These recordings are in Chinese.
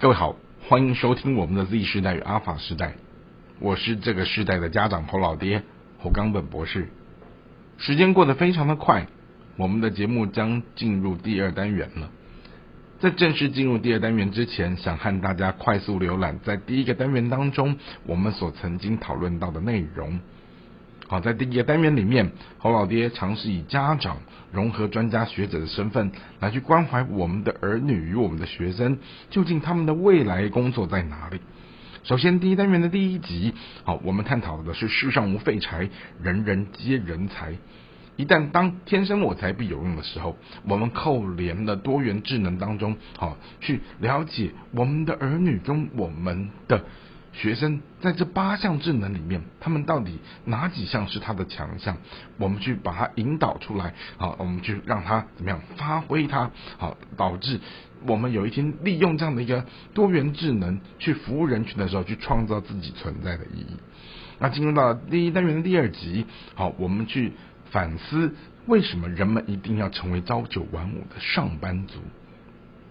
各位好，欢迎收听我们的 Z 时代与阿法时代，我是这个时代的家长侯老爹侯冈本博士。时间过得非常的快，我们的节目将进入第二单元了。在正式进入第二单元之前，想和大家快速浏览在第一个单元当中我们所曾经讨论到的内容。好，在第一个单元里面，侯老爹尝试以家长融合专家学者的身份来去关怀我们的儿女与我们的学生，究竟他们的未来工作在哪里？首先，第一单元的第一集，好，我们探讨的是世上无废柴，人人皆人才。一旦当天生我材必有用的时候，我们扣连了多元智能当中，好，去了解我们的儿女跟我们的。学生在这八项智能里面，他们到底哪几项是他的强项？我们去把它引导出来，好，我们去让他怎么样发挥它，好，导致我们有一天利用这样的一个多元智能去服务人群的时候，去创造自己存在的意义。那进入到第一单元的第二集，好，我们去反思为什么人们一定要成为朝九晚五的上班族。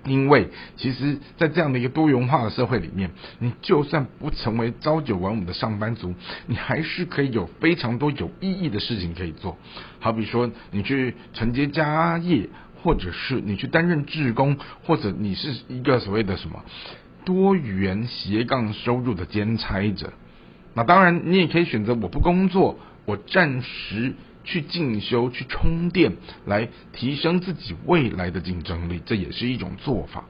因为其实，在这样的一个多元化的社会里面，你就算不成为朝九晚五的上班族，你还是可以有非常多有意义的事情可以做。好比说，你去承接家业，或者是你去担任志工，或者你是一个所谓的什么多元斜杠收入的兼差者。那当然，你也可以选择我不工作，我暂时。去进修、去充电，来提升自己未来的竞争力，这也是一种做法。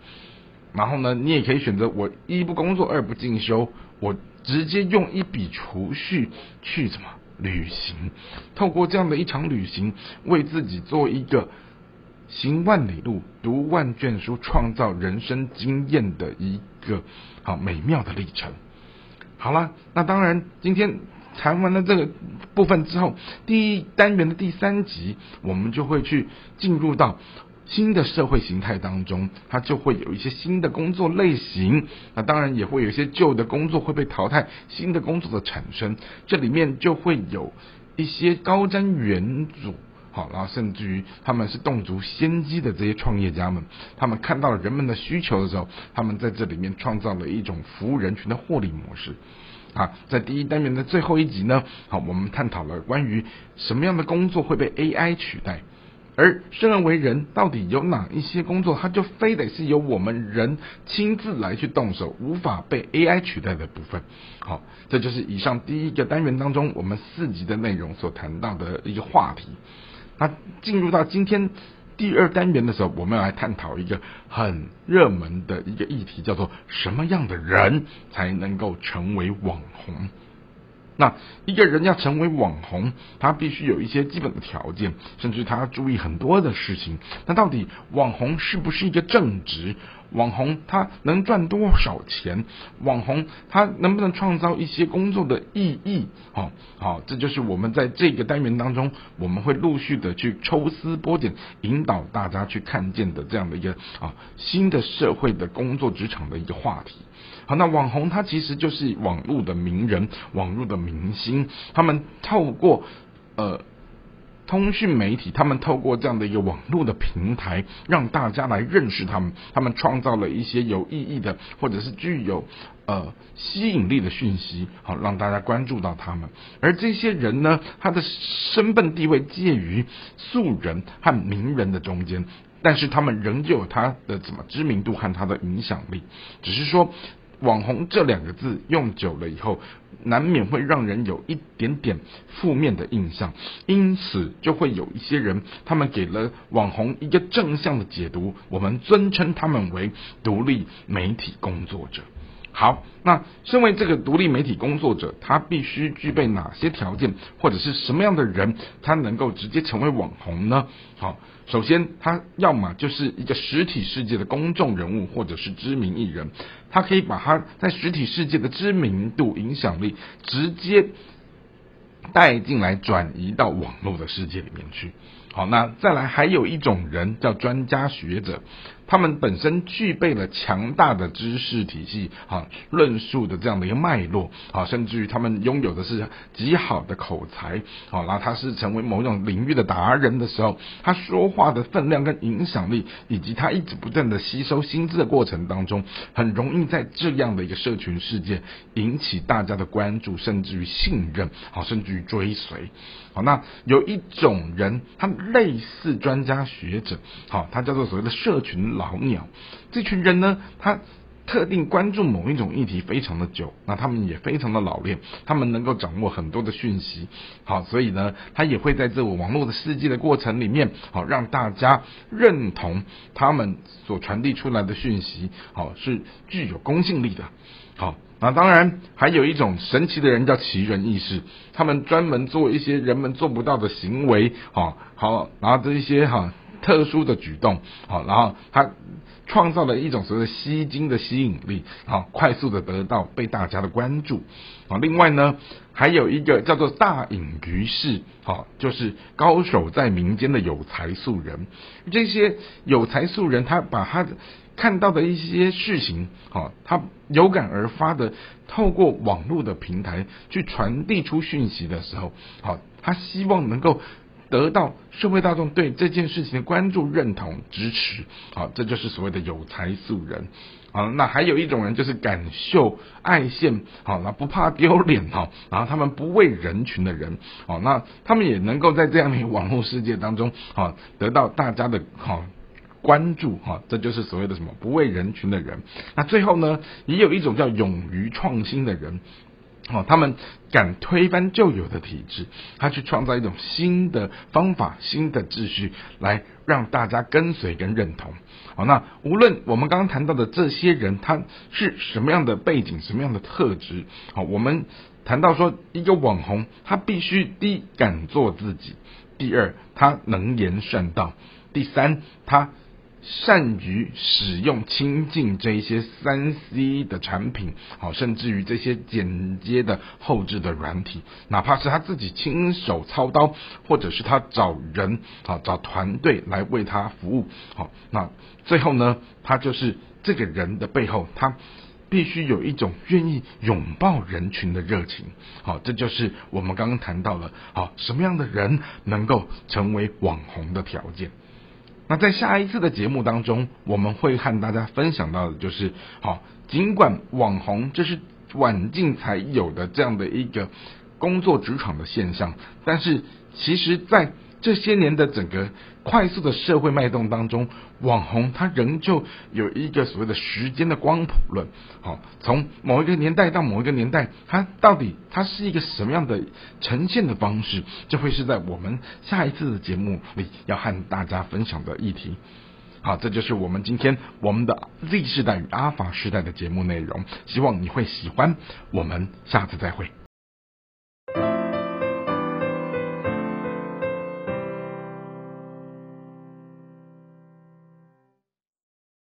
然后呢，你也可以选择我一不工作，二不进修，我直接用一笔储蓄去什么旅行，透过这样的一场旅行，为自己做一个行万里路、读万卷书、创造人生经验的一个好美妙的历程。好了，那当然今天。谈完了这个部分之后，第一单元的第三集，我们就会去进入到新的社会形态当中，它就会有一些新的工作类型，那当然也会有一些旧的工作会被淘汰，新的工作的产生，这里面就会有一些高瞻远瞩，好，然后甚至于他们是动足先机的这些创业家们，他们看到了人们的需求的时候，他们在这里面创造了一种服务人群的获利模式。啊，在第一单元的最后一集呢，好，我们探讨了关于什么样的工作会被 AI 取代，而生而为人，到底有哪一些工作，它就非得是由我们人亲自来去动手，无法被 AI 取代的部分。好，这就是以上第一个单元当中我们四集的内容所谈到的一个话题。那进入到今天。第二单元的时候，我们要来探讨一个很热门的一个议题，叫做什么样的人才能够成为网红？那一个人要成为网红，他必须有一些基本的条件，甚至他要注意很多的事情。那到底网红是不是一个正职？网红他能赚多少钱？网红他能不能创造一些工作的意义？好，好，这就是我们在这个单元当中，我们会陆续的去抽丝剥茧，引导大家去看见的这样的一个啊新的社会的工作职场的一个话题。好，那网红他其实就是网络的名人，网络的明星，他们透过呃。通讯媒体，他们透过这样的一个网络的平台，让大家来认识他们。他们创造了一些有意义的，或者是具有呃吸引力的讯息，好让大家关注到他们。而这些人呢，他的身份地位介于素人和名人的中间，但是他们仍旧有他的怎么知名度和他的影响力，只是说。网红这两个字用久了以后，难免会让人有一点点负面的印象，因此就会有一些人，他们给了网红一个正向的解读，我们尊称他们为独立媒体工作者。好，那身为这个独立媒体工作者，他必须具备哪些条件，或者是什么样的人，他能够直接成为网红呢？好，首先他要么就是一个实体世界的公众人物，或者是知名艺人，他可以把他在实体世界的知名度、影响力直接带进来，转移到网络的世界里面去。好，那再来还有一种人叫专家学者。他们本身具备了强大的知识体系，啊，论述的这样的一个脉络，好，甚至于他们拥有的是极好的口才，好，然后他是成为某种领域的达人的时候，他说话的分量跟影响力，以及他一直不断的吸收新知的过程当中，很容易在这样的一个社群世界引起大家的关注，甚至于信任，好，甚至于追随，好，那有一种人，他类似专家学者，好，他叫做所谓的社群。老鸟，这群人呢，他特定关注某一种议题非常的久，那他们也非常的老练，他们能够掌握很多的讯息，好，所以呢，他也会在这个网络的世界的过程里面，好，让大家认同他们所传递出来的讯息，好，是具有公信力的，好，那当然还有一种神奇的人叫奇人异士，他们专门做一些人们做不到的行为，好，好，然后这一些哈。特殊的举动，好，然后他创造了一种所谓的吸金的吸引力，好，快速的得到被大家的关注，啊，另外呢，还有一个叫做大隐于市，好，就是高手在民间的有才素人，这些有才素人，他把他看到的一些事情，好，他有感而发的，透过网络的平台去传递出讯息的时候，好，他希望能够。得到社会大众对这件事情的关注、认同、支持，好，这就是所谓的有才素人。好，那还有一种人就是敢秀爱现，好，那不怕丢脸哈，然后他们不为人群的人，好，那他们也能够在这样的网络世界当中，好，得到大家的好关注，哈，这就是所谓的什么不为人群的人。那最后呢，也有一种叫勇于创新的人。哦，他们敢推翻旧有的体制，他去创造一种新的方法、新的秩序，来让大家跟随跟认同。好，那无论我们刚刚谈到的这些人，他是什么样的背景、什么样的特质，好，我们谈到说，一个网红，他必须第一敢做自己，第二他能言善道，第三他。善于使用、亲近这一些三 C 的产品，好，甚至于这些剪接的后置的软体，哪怕是他自己亲手操刀，或者是他找人，好，找团队来为他服务，好，那最后呢，他就是这个人的背后，他必须有一种愿意拥抱人群的热情，好，这就是我们刚刚谈到了，好，什么样的人能够成为网红的条件。那在下一次的节目当中，我们会和大家分享到的就是，好，尽管网红这是晚近才有的这样的一个工作职场的现象，但是其实，在这些年的整个快速的社会脉动当中，网红他仍旧有一个所谓的时间的光谱论。好，从某一个年代到某一个年代，它到底它是一个什么样的呈现的方式？这会是在我们下一次的节目里要和大家分享的议题。好，这就是我们今天我们的 Z 世代与阿法时代的节目内容。希望你会喜欢。我们下次再会。